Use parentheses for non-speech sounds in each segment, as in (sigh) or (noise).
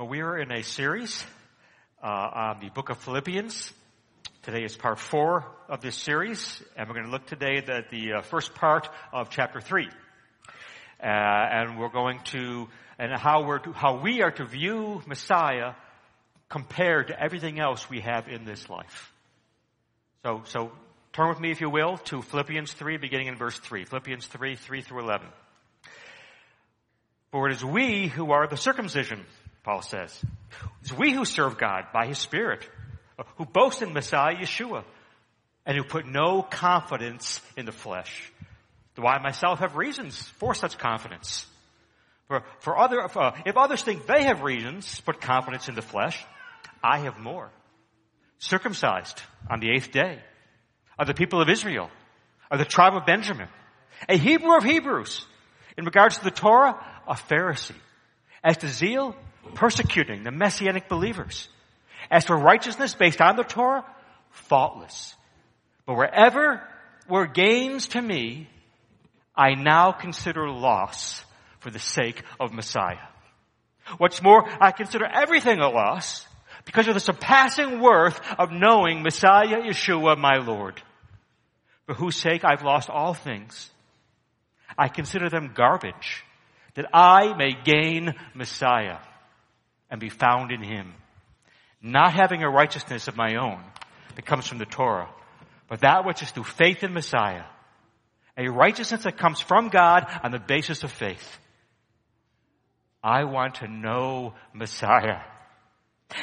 Well, we are in a series uh, on the book of Philippians. Today is part four of this series, and we're going to look today at the uh, first part of chapter three. Uh, and we're going to, and how we're to, how we are to view Messiah compared to everything else we have in this life. So, so turn with me, if you will, to Philippians 3, beginning in verse 3. Philippians 3, 3 through 11. For it is we who are the circumcision Paul says. It's we who serve God by His Spirit, who boast in Messiah Yeshua, and who put no confidence in the flesh. Do I myself have reasons for such confidence? For, for other, uh, if others think they have reasons put confidence in the flesh, I have more. Circumcised on the eighth day are the people of Israel, are the tribe of Benjamin, a Hebrew of Hebrews. In regards to the Torah, a Pharisee. As to zeal, persecuting the messianic believers. As for righteousness based on the Torah, faultless. But wherever were gains to me, I now consider loss for the sake of Messiah. What's more, I consider everything a loss because of the surpassing worth of knowing Messiah Yeshua, my Lord, for whose sake I've lost all things. I consider them garbage that I may gain Messiah and be found in Him. Not having a righteousness of my own that comes from the Torah, but that which is through faith in Messiah. A righteousness that comes from God on the basis of faith. I want to know Messiah.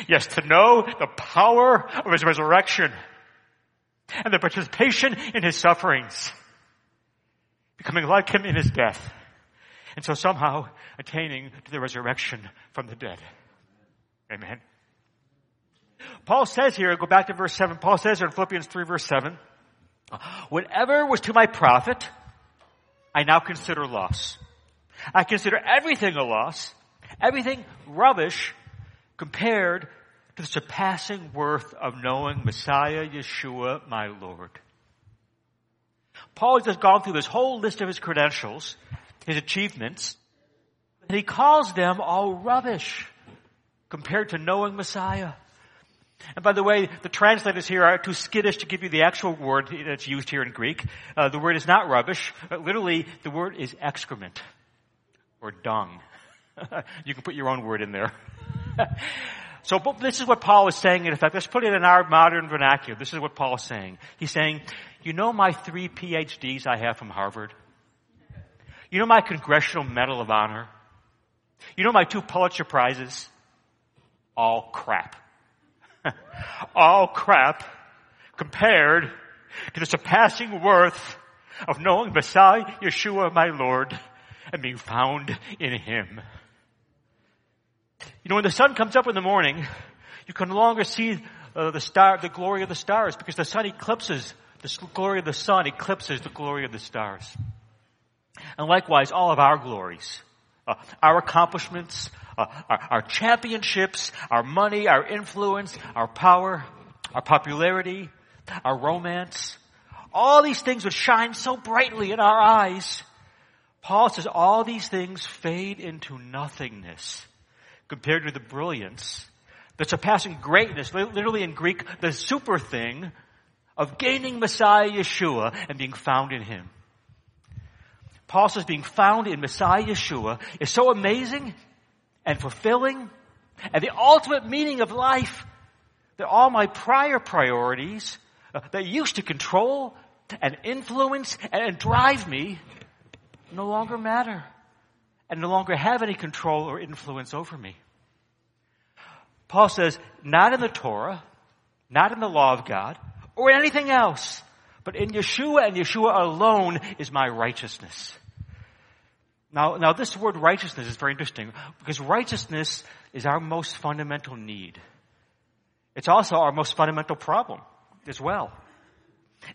Yes, to know the power of His resurrection and the participation in His sufferings. Becoming like Him in His death. And so somehow attaining to the resurrection from the dead. Amen. Paul says here, go back to verse 7, Paul says here in Philippians 3 verse 7, whatever was to my profit, I now consider loss. I consider everything a loss, everything rubbish compared to the surpassing worth of knowing Messiah Yeshua, my Lord. Paul has just gone through this whole list of his credentials, his achievements, and he calls them all rubbish compared to knowing Messiah. And by the way, the translators here are too skittish to give you the actual word that's used here in Greek. Uh, the word is not rubbish. Literally, the word is excrement or dung. (laughs) you can put your own word in there. (laughs) so this is what Paul is saying in effect. Let's put it in our modern vernacular. This is what Paul is saying. He's saying, you know my three PhDs I have from Harvard? You know my Congressional Medal of Honor? You know my two Pulitzer Prizes? All crap. (laughs) all crap compared to the surpassing worth of knowing Messiah, Yeshua, my Lord, and being found in Him. You know, when the sun comes up in the morning, you can no longer see uh, the star, the glory of the stars, because the sun eclipses, the glory of the sun eclipses the glory of the stars. And likewise, all of our glories, uh, our accomplishments, our, our championships, our money, our influence, our power, our popularity, our romance, all these things would shine so brightly in our eyes. Paul says all these things fade into nothingness compared to the brilliance, the surpassing greatness, literally in Greek, the super thing of gaining Messiah Yeshua and being found in Him. Paul says being found in Messiah Yeshua is so amazing and fulfilling and the ultimate meaning of life that all my prior priorities uh, that used to control and influence and drive me no longer matter and no longer have any control or influence over me. Paul says, not in the Torah, not in the law of God, or anything else, but in Yeshua and Yeshua alone is my righteousness. Now, now this word righteousness is very interesting because righteousness is our most fundamental need. It's also our most fundamental problem as well.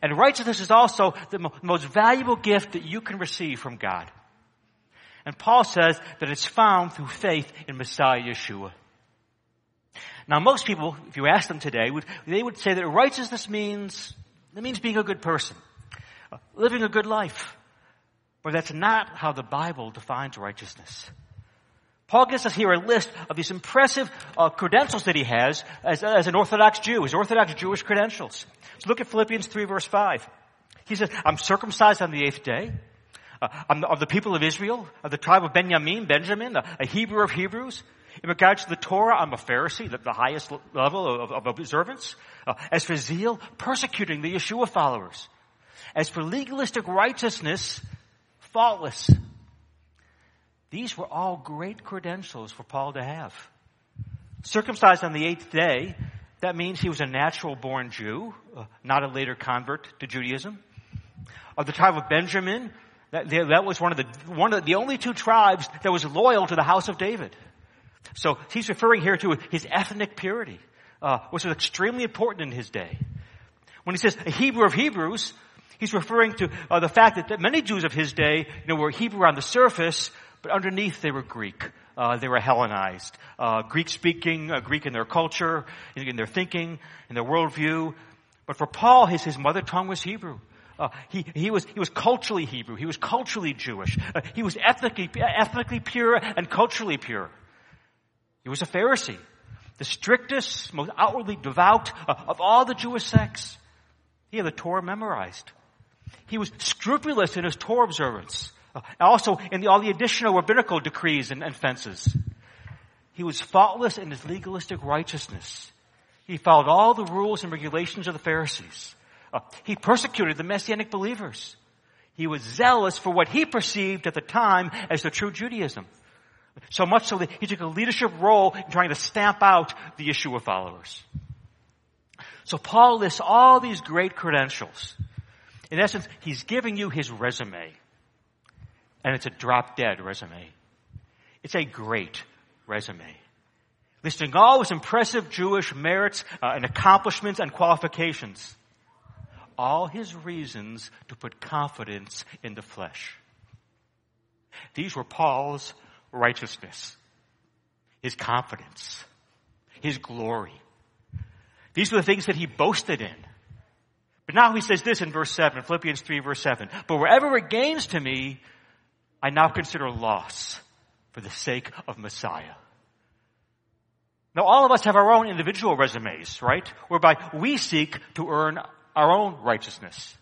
And righteousness is also the mo- most valuable gift that you can receive from God. And Paul says that it's found through faith in Messiah Yeshua. Now most people, if you ask them today, would, they would say that righteousness means, it means being a good person, living a good life. But that's not how the Bible defines righteousness. Paul gives us here a list of these impressive uh, credentials that he has as, as an Orthodox Jew, his Orthodox Jewish credentials. So look at Philippians 3 verse 5. He says, I'm circumcised on the eighth day. Uh, I'm of the people of Israel, of the tribe of Benjamin, Benjamin, a, a Hebrew of Hebrews. In regards to the Torah, I'm a Pharisee, the, the highest level of, of observance. Uh, as for zeal, persecuting the Yeshua followers. As for legalistic righteousness, faultless. These were all great credentials for Paul to have. Circumcised on the eighth day, that means he was a natural born Jew, uh, not a later convert to Judaism. Of the tribe of Benjamin, that, that was one of the, one of the only two tribes that was loyal to the house of David. So he's referring here to his ethnic purity, uh, which was extremely important in his day. When he says a Hebrew of Hebrews, he's referring to uh, the fact that, that many Jews of his day, you know, were Hebrew on the surface, but underneath they were Greek. Uh, they were Hellenized, uh, Greek speaking, uh, Greek in their culture, in, in, their thinking, in their worldview. But for Paul, his, his mother tongue was Hebrew. Uh, he, he, was, he was culturally Hebrew. He was culturally Jewish. Uh, he was ethnically, ethnically pure and culturally pure. He was a Pharisee, the strictest, most outwardly devout of all the Jewish sects. He had the Torah memorized. He was scrupulous in his Torah observance. Uh, also in the, all the additional rabbinical decrees and, and fences. He was faultless in his legalistic righteousness. He followed all the rules and regulations of the Pharisees. Uh, he persecuted the Messianic believers. He was zealous for what he perceived at the time as the true Judaism. So much so that he took a leadership role in trying to stamp out the Yeshua followers. So Paul lists all these great credentials. In essence, he's giving you his resume. And it's a drop dead resume. It's a great resume. Listing all his impressive Jewish merits uh, and accomplishments and qualifications. All his reasons to put confidence in the flesh. These were Paul's righteousness, his confidence, his glory. These were the things that he boasted in. But now he says this in verse 7, Philippians 3 verse 7. But wherever it gains to me, I now consider loss for the sake of Messiah. Now all of us have our own individual resumes, right? Whereby we seek to earn our own righteousness.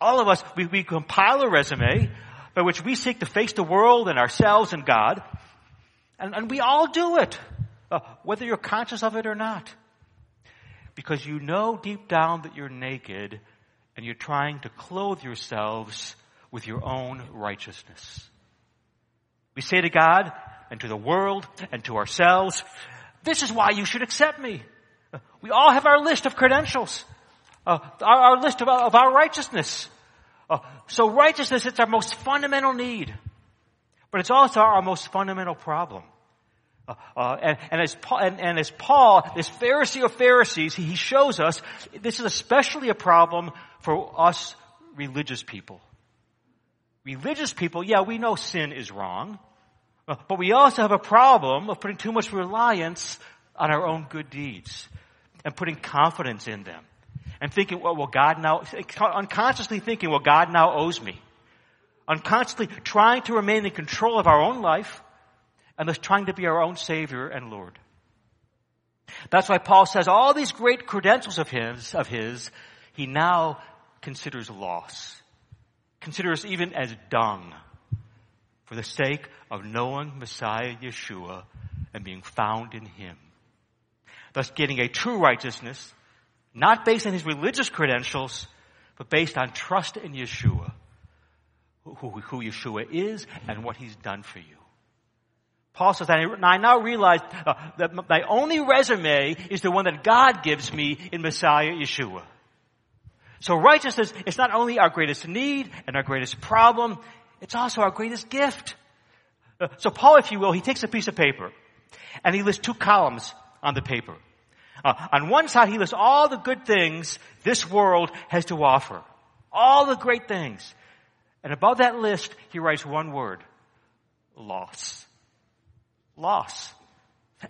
All of us, we, we compile a resume by which we seek to face the world and ourselves and God. And, and we all do it, uh, whether you're conscious of it or not. Because you know deep down that you're naked and you're trying to clothe yourselves with your own righteousness. We say to God and to the world and to ourselves, this is why you should accept me. We all have our list of credentials, uh, our, our, list of, of our righteousness. Uh, so righteousness, it's our most fundamental need. But it's also our most fundamental problem. Uh, uh, and, and, as Paul, and, and, as Paul, this Pharisee of Pharisees, he, shows us this is especially a problem for us religious people. Religious people, yeah, we know sin is wrong, uh, but we also have a problem of putting too much reliance on our own good deeds and putting confidence in them and thinking, well, well, God now, unconsciously thinking, well, God now owes me. Unconsciously trying to remain in control of our own life and thus trying to be our own Savior and Lord. That's why Paul says all these great credentials of his, of his, he now considers loss considers even as dung for the sake of knowing Messiah Yeshua and being found in Him. Thus getting a true righteousness, not based on his religious credentials, but based on trust in Yeshua, who, who Yeshua is and what He's done for you. Paul says, and I now realize uh, that my only resume is the one that God gives me in Messiah Yeshua. So righteousness is not only our greatest need and our greatest problem, it's also our greatest gift. Uh, so Paul, if you will, he takes a piece of paper and he lists two columns on the paper. Uh, on one side, he lists all the good things this world has to offer. All the great things. And above that list, he writes one word. Loss. Loss.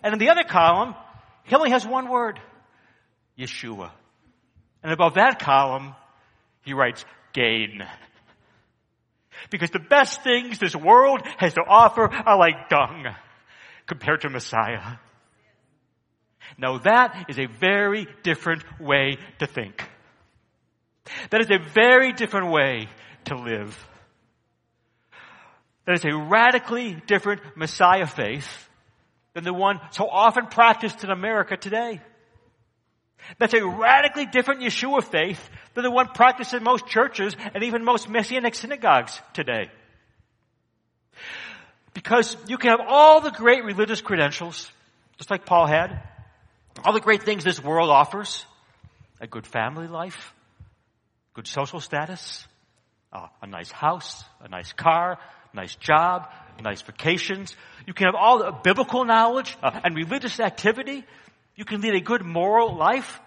And in the other column, he only has one word. Yeshua. And above that column, he writes gain. Because the best things this world has to offer are like dung. compared to Messiah. Now that is a very different way to think. That is a very different way to live. That is a radically different Messiah faith than the one so often practiced in America today. That's a radically different Yeshua faith than the one practiced in most churches and even most Messianic synagogues today. Because you can have all the great religious credentials, just like Paul had, all the great things this world offers, a good family life, good social status, uh, a nice house, a nice car, nice job, nice vacations. You can have all the biblical knowledge uh, and religious activity. You can lead a good moral life.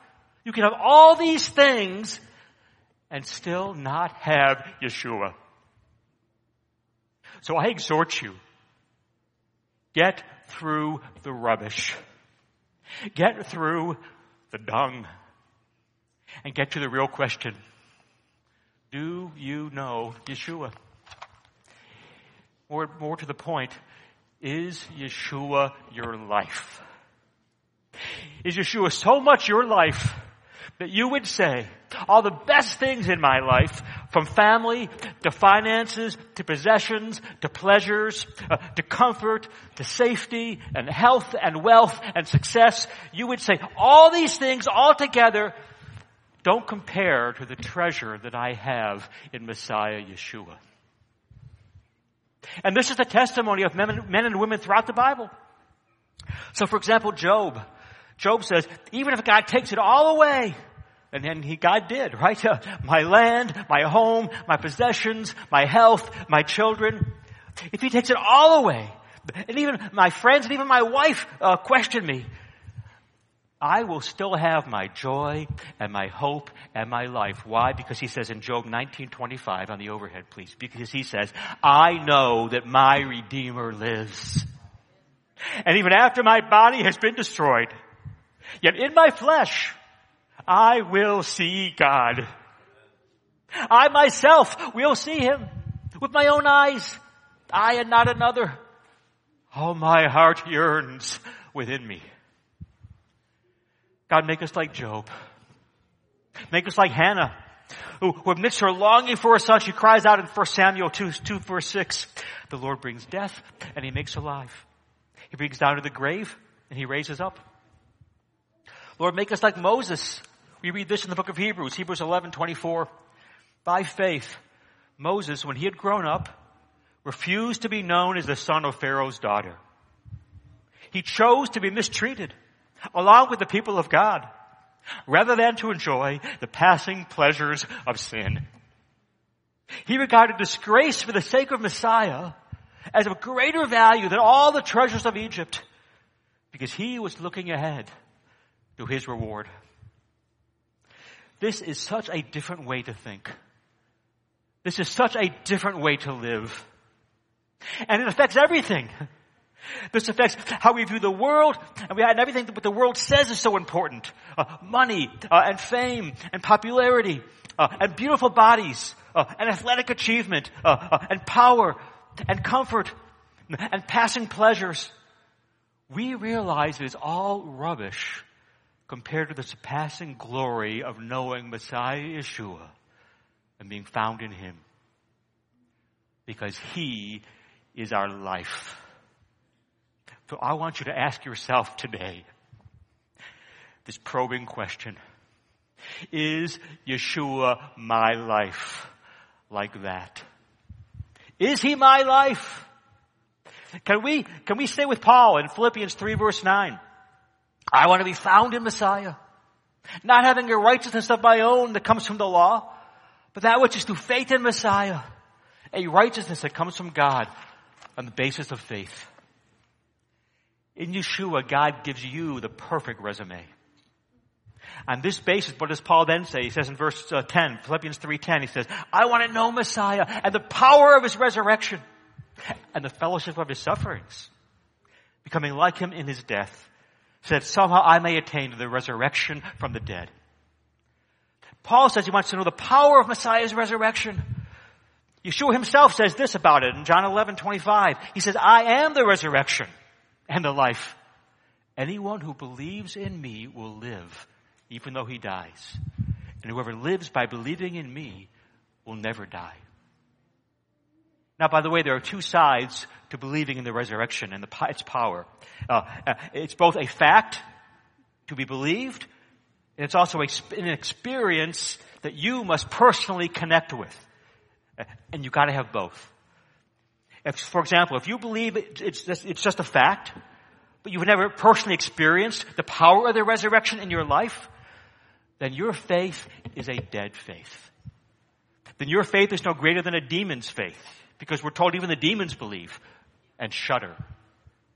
You can have all these things and still not have Yeshua. So I exhort you, get through the rubbish. Get through the dung and get to the real question. Do you know Yeshua? More, more to the point, is Yeshua your life? Is Yeshua so much your life that you would say, all the best things in my life, from family to finances to possessions to pleasures uh, to comfort to safety and health and wealth and success, you would say, all these things all together don't compare to the treasure that I have in Messiah Yeshua. And this is the testimony of men, men and women throughout the Bible. So for example, Job. Job says, even if God takes it all away, and then he, God did, right? (laughs) My land, my home, my possessions, my health, my children. If he takes it all away, and even my friends and even my wife uh, question me, I will still have my joy and my hope and my life. Why? Because he says in Job 19:25 on the overhead, please. Because he says, "I know that my Redeemer lives." And even after my body has been destroyed, yet in my flesh, I will see God. I myself will see Him with my own eyes. I and not another. Oh, my heart yearns within me. God, make us like Job. Make us like Hannah, who, who admits her longing for a son. She cries out in 1 Samuel 2, 2 verse 6. The Lord brings death and He makes alive. He brings down to the grave and He raises up. Lord, make us like Moses. We read this in the book of Hebrews, Hebrews 11, 24. By faith, Moses, when he had grown up, refused to be known as the son of Pharaoh's daughter. He chose to be mistreated along with the people of God, rather than to enjoy the passing pleasures of sin. He regarded disgrace for the sake of Messiah as of greater value than all the treasures of Egypt because he was looking ahead to his reward. This is such a different way to think. This is such a different way to live. And it affects everything. This affects how we view the world and, we, and everything that the world says is so important. Uh, money uh, and fame and popularity uh, and beautiful bodies uh, and athletic achievement uh, uh, and power and comfort and passing pleasures. We realize it is all rubbish compared to the surpassing glory of knowing Messiah Yeshua and being found in Him. Because He is our life. So I want you to ask yourself today this probing question. Is Yeshua my life like that? Is he my life? Can we, can we stay with Paul in Philippians 3 verse 9? I want to be found in Messiah. Not having a righteousness of my own that comes from the law, but that which is through faith in Messiah. A righteousness that comes from God on the basis of faith. In Yeshua, God gives you the perfect resume. On this basis, what does Paul then say? He says in verse uh, 10, Philippians 3.10, he says, I want to know Messiah and the power of his resurrection and the fellowship of his sufferings, becoming like him in his death, so that somehow I may attain to the resurrection from the dead. Paul says he wants to know the power of Messiah's resurrection. Yeshua himself says this about it in John 11, 25. He says, I am the resurrection and the life. Anyone who believes in me will live, even though he dies. And whoever lives by believing in me will never die. Now, by the way, there are two sides to believing in the resurrection and the, its power. Uh, uh, it's both a fact to be believed, and it's also an experience that you must personally connect with. Uh, and you've got to have both. If, for example, if you believe it's it's just a fact, but you've never personally experienced the power of the resurrection in your life, then your faith is a dead faith. Then your faith is no greater than a demon's faith, because we're told even the demons believe and shudder.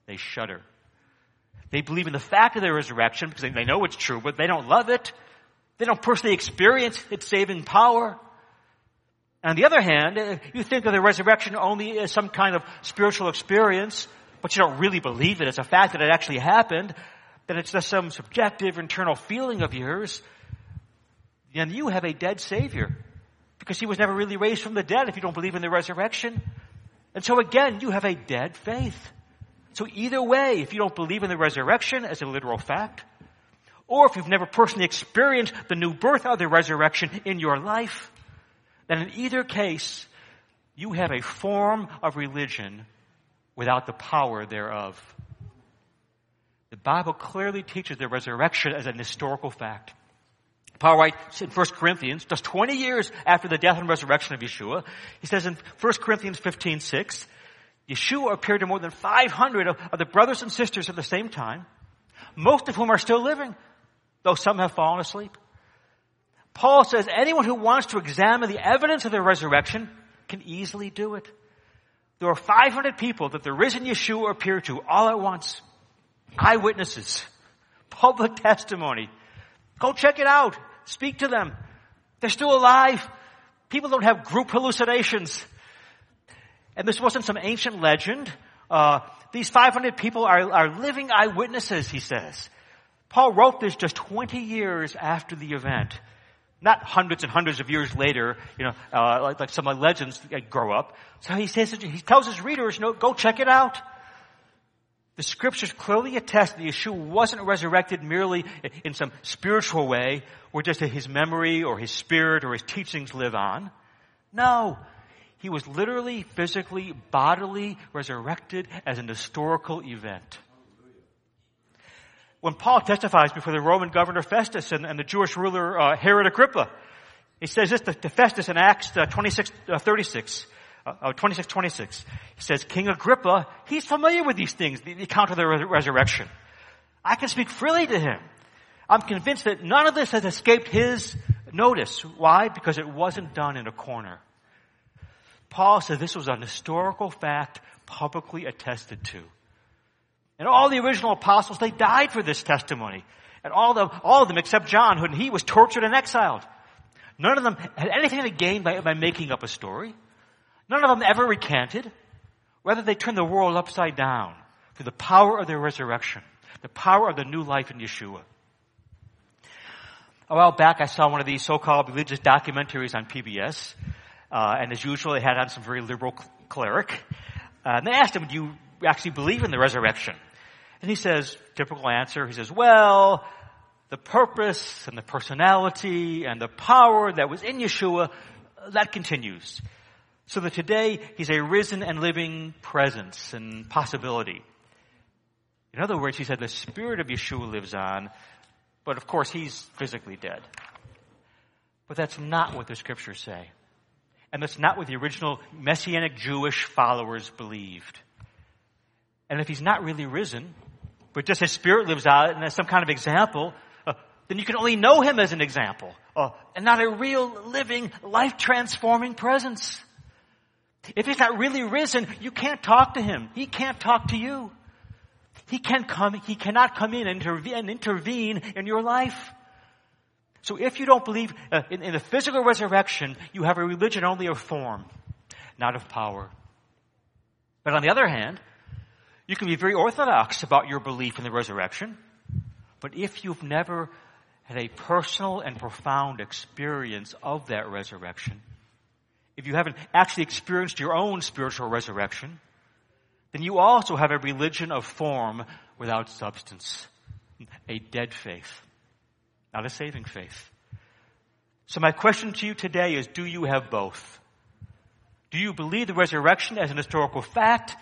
They shudder. They believe in the fact of the resurrection because they know it's true, but they don't love it. They don't personally experience its saving power. On the other hand, uh, you think of the resurrection only as some kind of spiritual experience, but you don't really believe it as a fact that it actually happened, that it's just some subjective internal feeling of yours, then you have a dead Savior. Because he was never really raised from the dead if you don't believe in the resurrection. And so again, you have a dead faith. So either way, if you don't believe in the resurrection as a literal fact, or if you've never personally experienced the new birth of the resurrection in your life, then in either case, you have a form of religion without the power thereof. The Bible clearly teaches the resurrection as an historical fact. Paul writes in 1 Corinthians, just 20 years after the death and resurrection of Yeshua, he says in 1 Corinthians 15, 6, Yeshua appeared to more than 500 of, of the brothers and sisters at the same time, most of whom are still living, though some have fallen asleep. Paul says anyone who wants to examine the evidence of the resurrection can easily do it. There are 500 people that the risen Yeshua appeared to all at once. Eyewitnesses. Public testimony. Go check it out. Speak to them. They're still alive. People don't have group hallucinations. And this wasn't some ancient legend. Uh, these 500 people are, are living eyewitnesses, he says. Paul wrote this just 20 years after the event not hundreds and hundreds of years later, you know, uh, like, like some legends grow up. So he says, he tells his readers, no, go check it out. The scriptures clearly attest that Yeshua wasn't resurrected merely in some spiritual way, where just his memory or his spirit or his teachings live on. No. He was literally, physically, bodily resurrected as an historical event when Paul testifies before the Roman governor Festus and, and the Jewish ruler uh, Herod Agrippa, he says this to, to Festus in Acts uh, 26, uh, 36, uh, 26, 26. He says, King Agrippa, he's familiar with these things, the, the account of the re- resurrection. I can speak freely to him. I'm convinced that none of this has escaped his notice. Why? Because it wasn't done in a corner. Paul said this was an historical fact publicly attested to. And all the original apostles, they died for this testimony. And all, the, all of them except John, when he was tortured and exiled. None of them had anything to gain by, by making up a story. None of them ever recanted. Rather, they turned the world upside down through the power of their resurrection, the power of the new life in Yeshua. A while back, I saw one of these so-called religious documentaries on PBS, uh, and as usual, they had on some very liberal cleric. Uh, and they asked him, "Do you actually believe in the resurrection?" And he says, typical answer, he says, well, the purpose and the personality and the power that was in Yeshua, that continues. So that today he's a risen and living presence and possibility. In other words, he said the spirit of Yeshua lives on, but of course he's physically dead. But that's not what the scriptures say. And that's not what the original Messianic Jewish followers believed. And if he's not really risen, but just his spirit lives out and as some kind of example, uh, then you can only know him as an example uh, and not a real living, life transforming presence. If he's not really risen, you can't talk to him. He can't talk to you. He can come, he cannot come in and intervene, and intervene in your life. So if you don't believe uh, in, in the physical resurrection, you have a religion only of form, not of power. But on the other hand, you can be very orthodox about your belief in the resurrection, but if you've never had a personal and profound experience of that resurrection, if you haven't actually experienced your own spiritual resurrection, then you also have a religion of form without substance. A dead faith. Not a saving faith. So my question to you today is, do you have both? Do you believe the resurrection as an historical fact?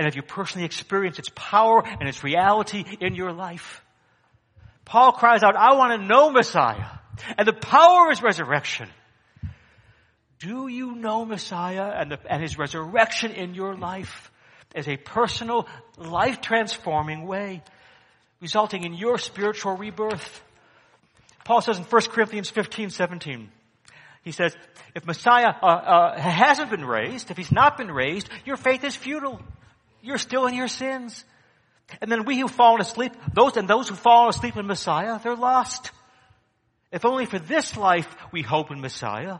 And have you personally experienced its power and its reality in your life? Paul cries out, I want to know Messiah and the power of his resurrection. Do you know Messiah and, the, and his resurrection in your life as a personal, life transforming way, resulting in your spiritual rebirth? Paul says in 1 Corinthians 15, 17, he says, if Messiah uh, uh, hasn't been raised, if he's not been raised, your faith is futile. You're still in your sins. And then we who've fallen asleep, those and those who fall asleep in Messiah, they're lost. If only for this life we hope in Messiah,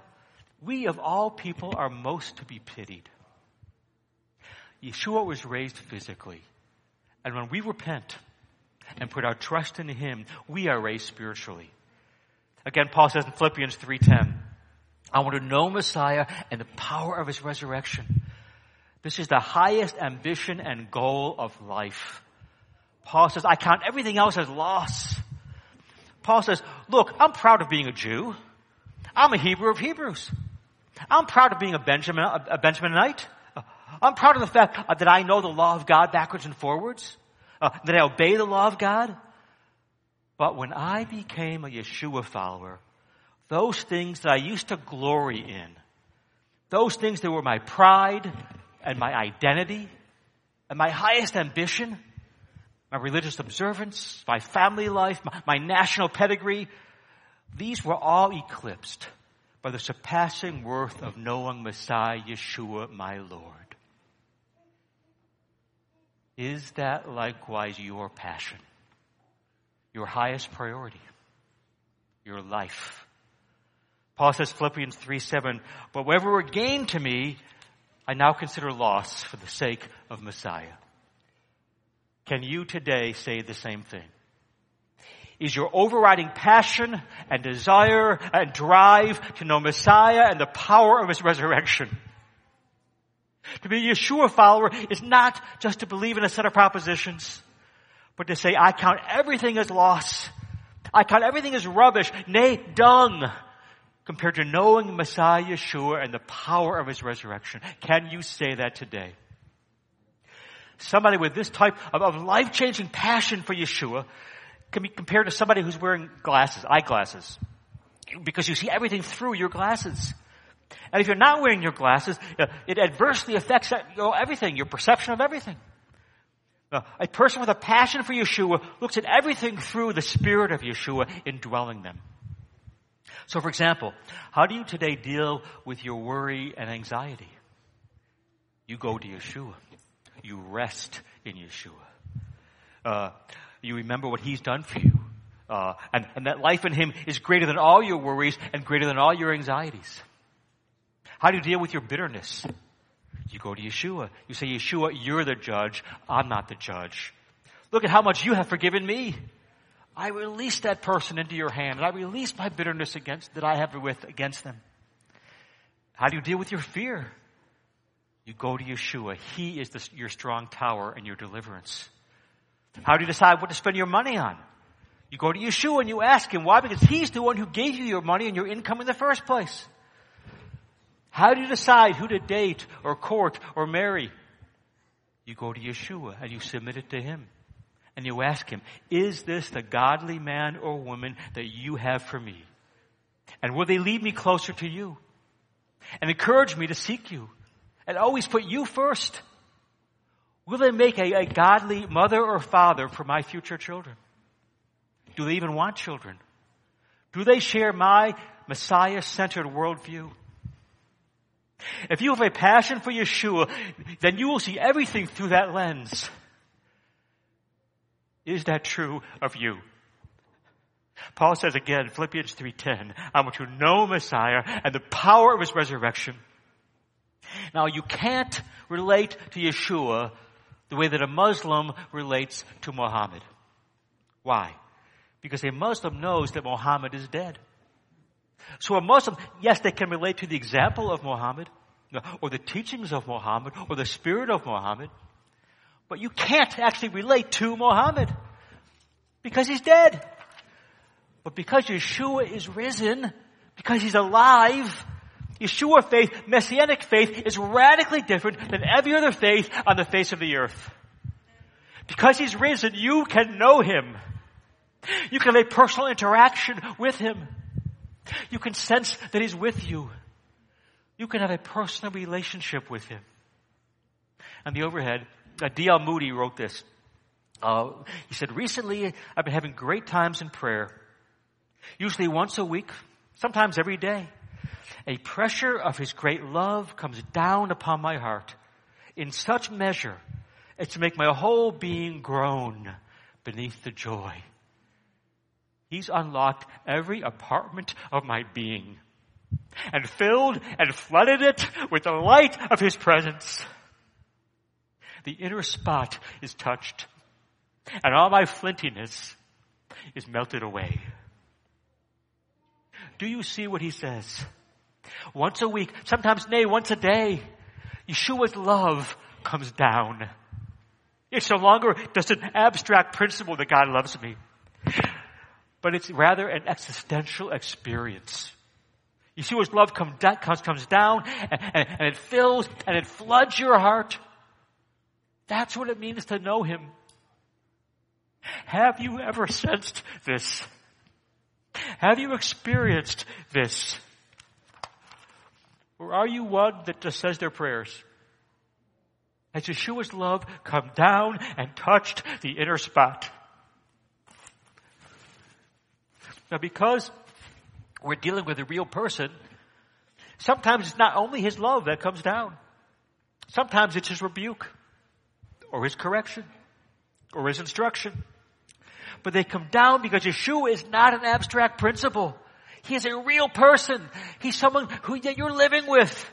we of all people are most to be pitied. Yeshua was raised physically. And when we repent and put our trust in Him, we are raised spiritually. Again, Paul says in Philippians 3.10, I want to know Messiah and the power of His resurrection. This is the highest ambition and goal of life. Paul says, I count everything else as loss. Paul says, look, I'm proud of being a Jew. I'm a Hebrew of Hebrews. I'm proud of being a Benjamin, a Benjaminite. I'm proud of the fact that I know the law of God backwards and forwards. Uh, that I obey the law of God. But when I became a Yeshua follower, those things that I used to glory in, those things that were my pride and my identity and my highest ambition, my religious observance, my family life, my, my national pedigree, these were all eclipsed by the surpassing worth of knowing Messiah Yeshua, my Lord. Is that likewise your passion? Your highest priority? Your life? Paul says Philippians 3 7, but whatever were gained to me, I now consider loss for the sake of Messiah. Can you today say the same thing? Is your overriding passion and desire and drive to know Messiah and the power of His resurrection? To be a Yeshua follower is not just to believe in a set of propositions, but to say, I count everything as loss. I count everything as rubbish, nay, dung, compared to knowing Messiah Yeshua and the power of his resurrection. Can you say that today? Somebody with this type of, of life-changing passion for Yeshua can be compared to somebody who's wearing glasses, eyeglasses. Because you see everything through your glasses. And if you're not wearing your glasses, uh, it adversely affects know, everything, your perception of everything. Uh, a person with a passion for Yeshua looks at everything through the Spirit of Yeshua indwelling them. So for example, how do you today deal with your worry and anxiety? You go to Yeshua. You rest in Yeshua. Uh, you remember what He's done for you. Uh, and, and that life in Him is greater than all your worries and greater than all your anxieties. How do you deal with your bitterness? You go to Yeshua. You say, Yeshua, you're the judge. I'm not the judge. Look at how much you have forgiven me. I release that person into your hand and I release my bitterness against, that I have with against them. How do you deal with your fear? You go to Yeshua. He is the, your strong tower and your deliverance. How do you decide what to spend your money on? You go to Yeshua and you ask Him. Why? Because He's the one who gave you your money and your income in the first place. How do you decide who to date or court or marry? You go to Yeshua and you submit it to Him and you ask him, is this the godly man or woman that you have for me? And will they lead me closer to you? And encourage me to seek you? And always put you first? Will they make a, a godly mother or father for my future children? Do they even want children? Do they share my Messiah-centered worldview? If you have a passion for Yeshua, then you will see everything through that lens. Is that true of you? Paul says again, Philippians 3.10, I want you to know Messiah and the power of his resurrection. Now you can't relate to Yeshua the way that a Muslim relates to Muhammad. Why? Because a Muslim knows that Muhammad is dead. So a Muslim, yes, they can relate to the example of Muhammad, or the teachings of Muhammad, or the spirit of Muhammad, But you can't actually relate to Muhammad because he's dead. But because Yeshua is risen, because he's alive, Yeshua faith, Messianic faith, is radically different than every other faith on the face of the earth. Because he's risen, you can know him. You can have a personal interaction with him. You can sense that he's with you. You can have a personal relationship with him. On the overhead, D.L. Moody wrote this. Uh, he said, recently I've been having great times in prayer. Usually once a week, sometimes every day. A pressure of his great love comes down upon my heart in such measure as to make my whole being groan beneath the joy. He's unlocked every apartment of my being and filled and flooded it with the light of his presence. The inner spot is touched and all my flintiness is melted away. Do you see what he says? Once a week, sometimes nay, once a day, Yeshua's love comes down. It's no longer just an abstract principle that God loves me, but it's rather an existential experience. Yeshua's love come, comes, down and, and, and it fills and it floods your heart. That's what it means to know Him. Have you ever sensed this? Have you experienced this? Or are you one that just says their prayers? Has Yeshua's love come down and touched the inner spot? Now because we're dealing with a real person, sometimes it's not only his love that comes down. Sometimes it's his rebuke, or his correction, or his instruction but they come down because Yeshua is not an abstract principle. He is a real person. He's someone who you're living with.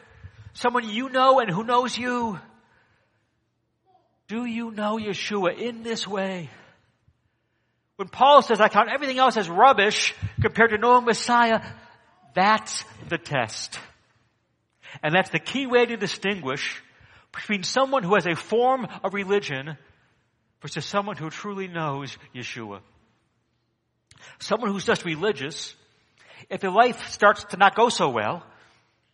Someone you know and who knows you. Do you know Yeshua in this way? When Paul says, I count everything else as rubbish compared to knowing Messiah, that's the test. And that's the key way to distinguish between someone who has a form of religion versus someone who truly knows Yeshua. Someone who's just religious, if their life starts to not go so well,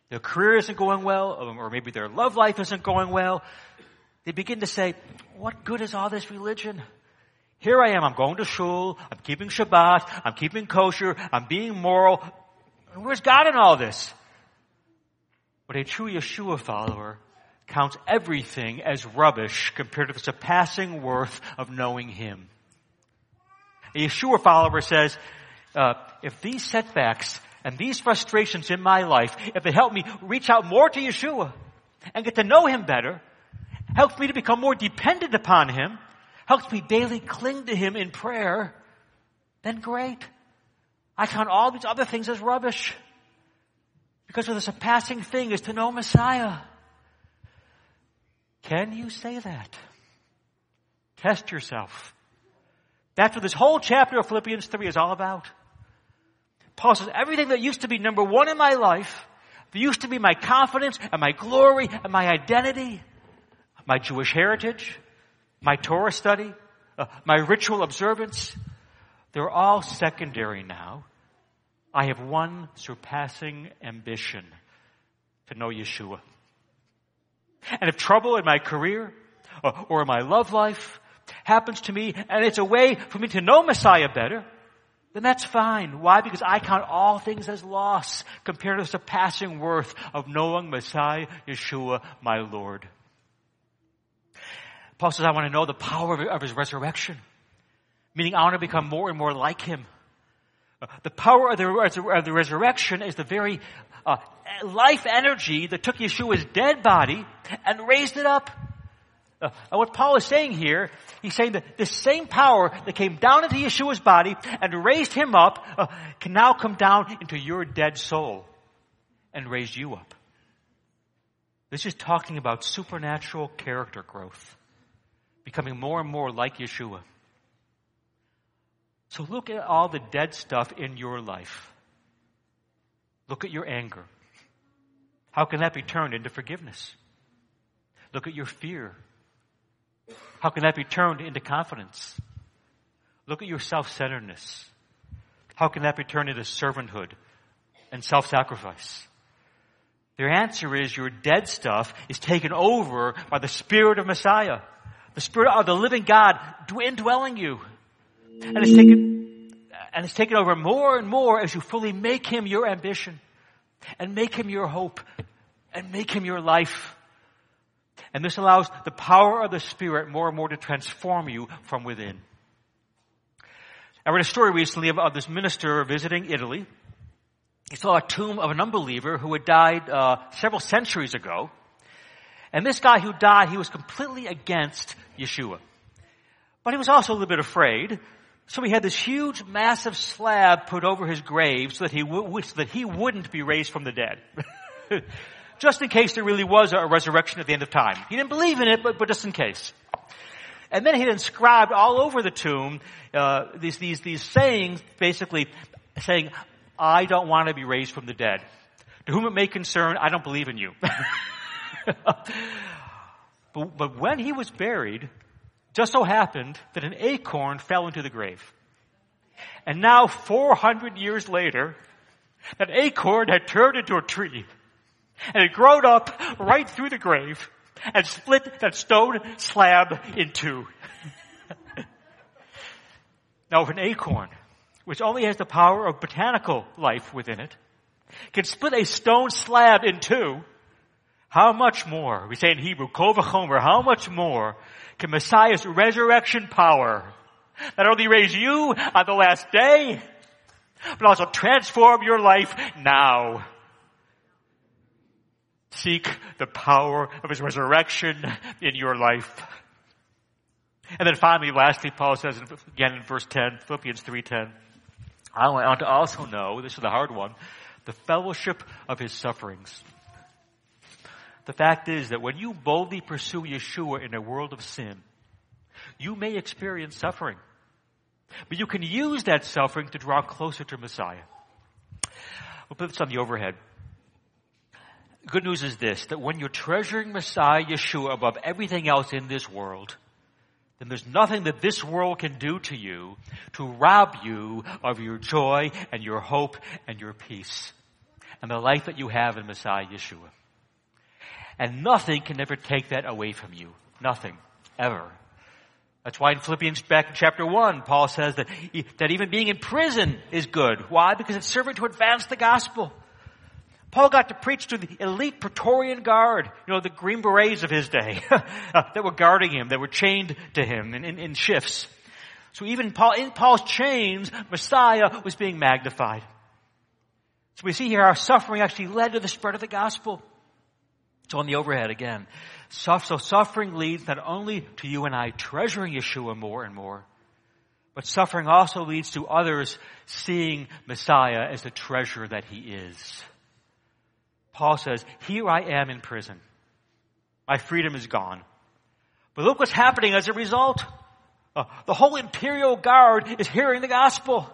their career isn't going well, or maybe their love life isn't going well, they begin to say, what good is all this religion? Here I am, I'm going to shul, I'm keeping Shabbat, I'm keeping kosher, I'm being moral. Where's God in all this? But a true Yeshua follower counts everything as rubbish compared to the surpassing worth of knowing Him. A Yeshua follower says, uh, if these setbacks and these frustrations in my life, if they help me reach out more to Yeshua and get to know Him better, helps me to become more dependent upon Him, helps me daily cling to Him in prayer, then great. I count all these other things as rubbish. Because of the surpassing thing is to know Messiah. Can you say that? Test yourself. That's what this whole chapter of Philippians 3 is all about. Paul says, everything that used to be number one in my life, that used to be my confidence and my glory and my identity, my Jewish heritage, my Torah study, uh, my ritual observance, they're all secondary now. I have one surpassing ambition to know Yeshua. And if trouble in my career uh, or, or in my love life happens to me and it's a way for me to know Messiah better, then that's fine. Why? Because I count all things as loss compared to the surpassing worth of knowing Messiah, Yeshua, my Lord. Paul says, I want to know the power of his resurrection. Meaning I want to become more and more like him. The power of the, of the resurrection is the very uh, life energy that took Yeshua's dead body and raised it up. Uh, and what Paul is saying here, he's saying that this same power that came down into Yeshua's body and raised him up uh, can now come down into your dead soul and raise you up. This is talking about supernatural character growth, becoming more and more like Yeshua. So look at all the dead stuff in your life. Look at your anger. How can that be turned into forgiveness? Look at your fear. How can that be turned into confidence? Look at your self-centeredness. How can that be turned into servanthood and self-sacrifice? Their answer is your dead stuff is taken over by the Spirit of Messiah. The Spirit of the living God indwelling you. And it's taken, and it's taken over more and more as you fully make Him your ambition and make Him your hope and make Him your life. And this allows the power of the Spirit more and more to transform you from within. I read a story recently of, this minister visiting Italy. He saw a tomb of an unbeliever who had died uh, several centuries ago. And this guy who died, he was completely against Yeshua. But he was also a little bit afraid. So he had this huge, massive slab put over his grave so that he, w- so that he wouldn't be raised from the dead. (laughs) just in case there really was a resurrection at the end of time. He didn't believe in it, but, but just in case. And then he inscribed all over the tomb uh, these, these, these sayings, basically saying, I don't want to be raised from the dead. To whom it may concern, I don't believe in you. (laughs) but, but when he was buried, just so happened that an acorn fell into the grave. And now, 400 years later, that acorn had turned into a tree. And it growed up right through the grave and split that stone slab in two. (laughs) now, if an acorn, which only has the power of botanical life within it, can split a stone slab in two, how much more, we say in Hebrew, kol v'chomer, how much more can Messiah's resurrection power not only raise you on the last day, but also transform your life now. Seek the power of His resurrection in your life. And then finally, lastly, Paul says again in verse 10, Philippians 3.10, I want to also know, this is the hard one, the fellowship of His sufferings the fact is that when you boldly pursue Yeshua in a world of sin, you may experience suffering. But you can use that suffering to draw closer to Messiah. We'll put this on the overhead. Good news is this, that when you're treasuring Messiah Yeshua above everything else in this world, then there's nothing that this world can do to you to rob you of your joy and your hope and your peace and the life that you have in Messiah Yeshua. And nothing can ever take that away from you. Nothing. Ever. That's why in Philippians back in chapter 1, Paul says that, that even being in prison is good. Why? Because it's serving to advance the gospel. Paul got to preach to the elite Praetorian Guard, you know, the Green Berets of his day, (laughs) uh, that were guarding him, that were chained to him in, in, in shifts. So even Paul, in Paul's chains, Messiah was being magnified. So we see here our suffering actually led to the spread of the gospel. So on the overhead again. So suffering leads not only to you and I treasuring Yeshua more and more, but suffering also leads to others seeing Messiah as the treasure that he is. Paul says, here I am in prison. My freedom is gone. But look what's happening as a result. Uh, the whole imperial guard is hearing the gospel.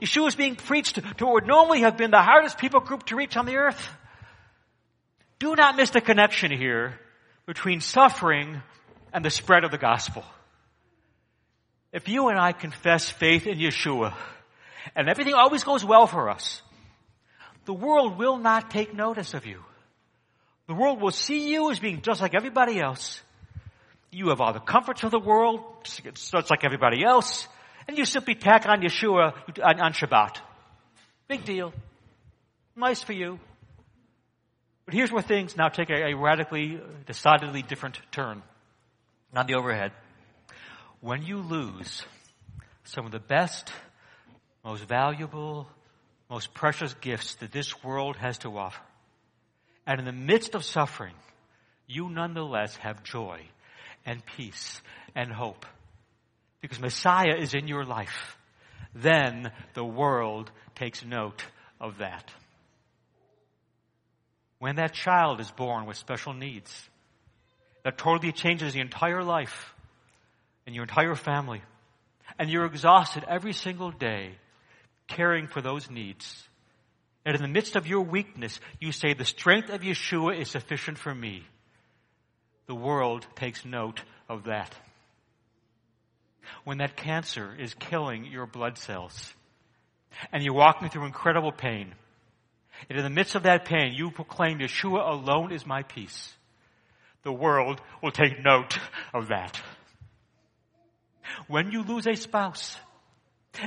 Yeshua is being preached to what would normally have been the hardest people group to reach on the earth. Do not miss the connection here between suffering and the spread of the gospel. If you and I confess faith in Yeshua and everything always goes well for us, the world will not take notice of you. The world will see you as being just like everybody else. You have all the comforts of the world, just like everybody else, and you simply tack on Yeshua on Shabbat. Big deal. Nice for you. But here's where things now take a, a radically, decidedly different turn. On the overhead. When you lose some of the best, most valuable, most precious gifts that this world has to offer, and in the midst of suffering, you nonetheless have joy and peace and hope. Because Messiah is in your life, then the world takes note of that when that child is born with special needs. That totally changes the entire life and your entire family. And you're exhausted every single day caring for those needs. And in the midst of your weakness, you say, the strength of Yeshua is sufficient for me. The world takes note of that. when that cancer is killing your blood cells and you're walking through incredible pain. And in the midst of that pain, you proclaim Yeshua alone is my peace. The world will take note of that. When you lose a spouse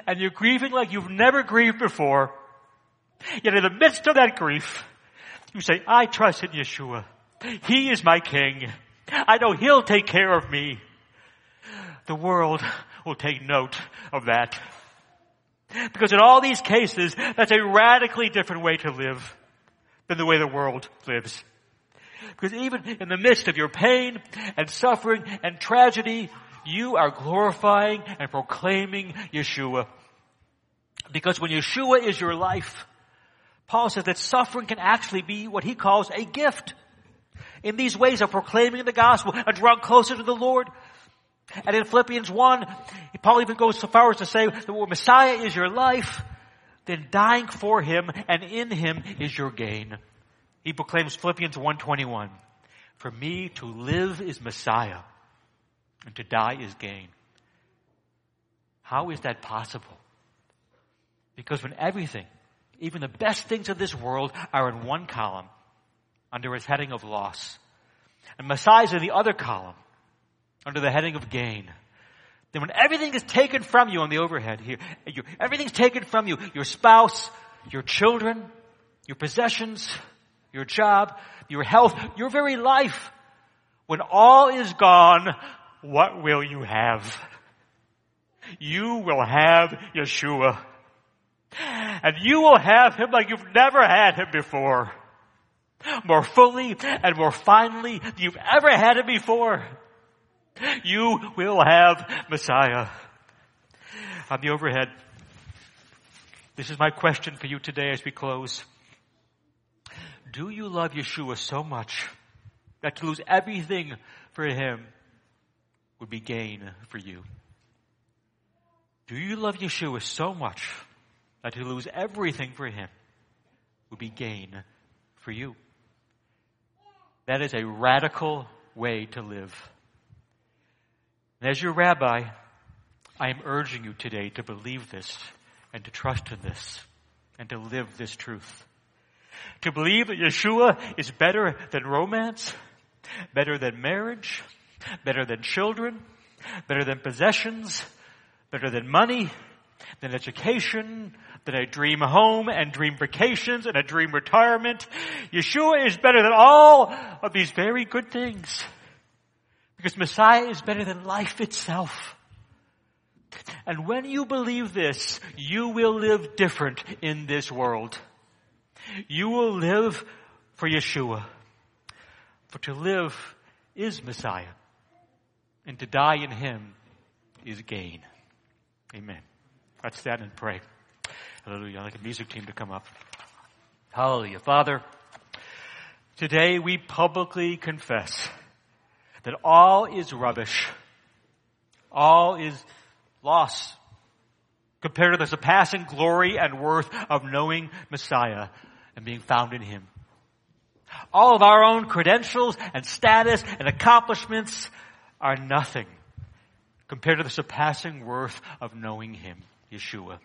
and you're grieving like you've never grieved before, yet in the midst of that grief, you say, I trust in Yeshua. He is my king. I know he'll take care of me. The world will take note of that. Because in all these cases, that's a radically different way to live than the way the world lives. Because even in the midst of your pain and suffering and tragedy, you are glorifying and proclaiming Yeshua. Because when Yeshua is your life, Paul says that suffering can actually be what he calls a gift. In these ways of proclaiming the gospel and drawing closer to the Lord, and in Philippians 1, Paul even goes so far as to say that when Messiah is your life, then dying for him and in him is your gain. He proclaims Philippians 1.21, For me to live is Messiah, and to die is gain. How is that possible? Because when everything, even the best things of this world, are in one column, under its heading of loss, and Messiah is in the other column, under the heading of gain. Then when everything is taken from you on the overhead here, everything's taken from you, your spouse, your children, your possessions, your job, your health, your very life. When all is gone, what will you have? You will have Yeshua. And you will have Him like you've never had Him before. More fully and more finely than you've ever had Him before. You will have Messiah. On the overhead, this is my question for you today as we close. Do you love Yeshua so much that to lose everything for Him would be gain for you? Do you love Yeshua so much that to lose everything for Him would be gain for you? That is a radical way to live. And as your rabbi, I am urging you today to believe this and to trust in this and to live this truth. To believe that Yeshua is better than romance, better than marriage, better than children, better than possessions, better than money, than education, than a dream home and dream vacations and a dream retirement. Yeshua is better than all of these very good things. Because Messiah is better than life itself. And when you believe this, you will live different in this world. You will live for Yeshua. For to live is Messiah. And to die in Him is gain. Amen. Let's stand and pray. Hallelujah. I'd like a music team to come up. Hallelujah. Father, today we publicly confess that all is rubbish. All is loss compared to the surpassing glory and worth of knowing Messiah and being found in Him. All of our own credentials and status and accomplishments are nothing compared to the surpassing worth of knowing Him, Yeshua.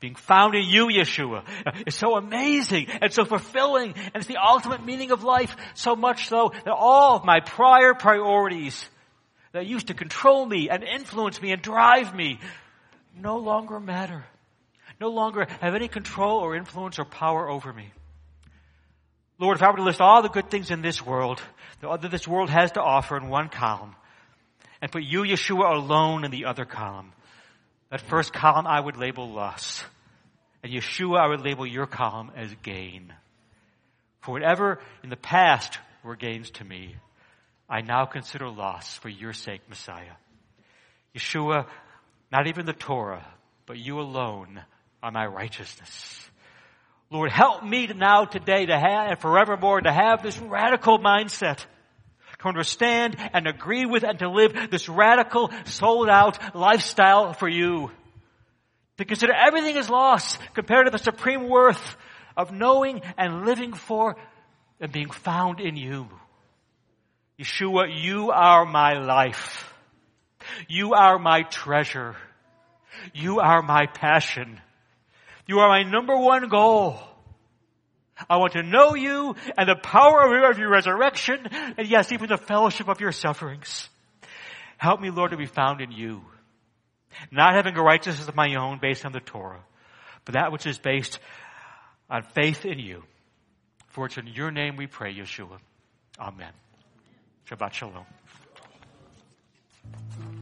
Being found in you, Yeshua, is so amazing and so fulfilling and it's the ultimate meaning of life. So much so that all of my prior priorities that used to control me and influence me and drive me no longer matter. No longer have any control or influence or power over me. Lord, if I were to list all the good things in this world, that this world has to offer in one column, and put you, Yeshua, alone in the other column, that first column I would label loss. And Yeshua, I would label your column as gain. For whatever in the past were gains to me, I now consider loss for your sake, Messiah. Yeshua, not even the Torah, but you alone are my righteousness. Lord, help me now today to have and forevermore to have this radical mindset to understand and agree with and to live this radical, sold out lifestyle for you. To consider everything is lost compared to the supreme worth of knowing and living for and being found in you. Yeshua, you are my life. You are my treasure. You are my passion. You are my number one goal. I want to know you and the power of your resurrection and yes, even the fellowship of your sufferings. Help me, Lord, to be found in you. Not having a righteousness of my own based on the Torah, but that which is based on faith in you. For it's in your name we pray, Yeshua. Amen. Shabbat Shalom.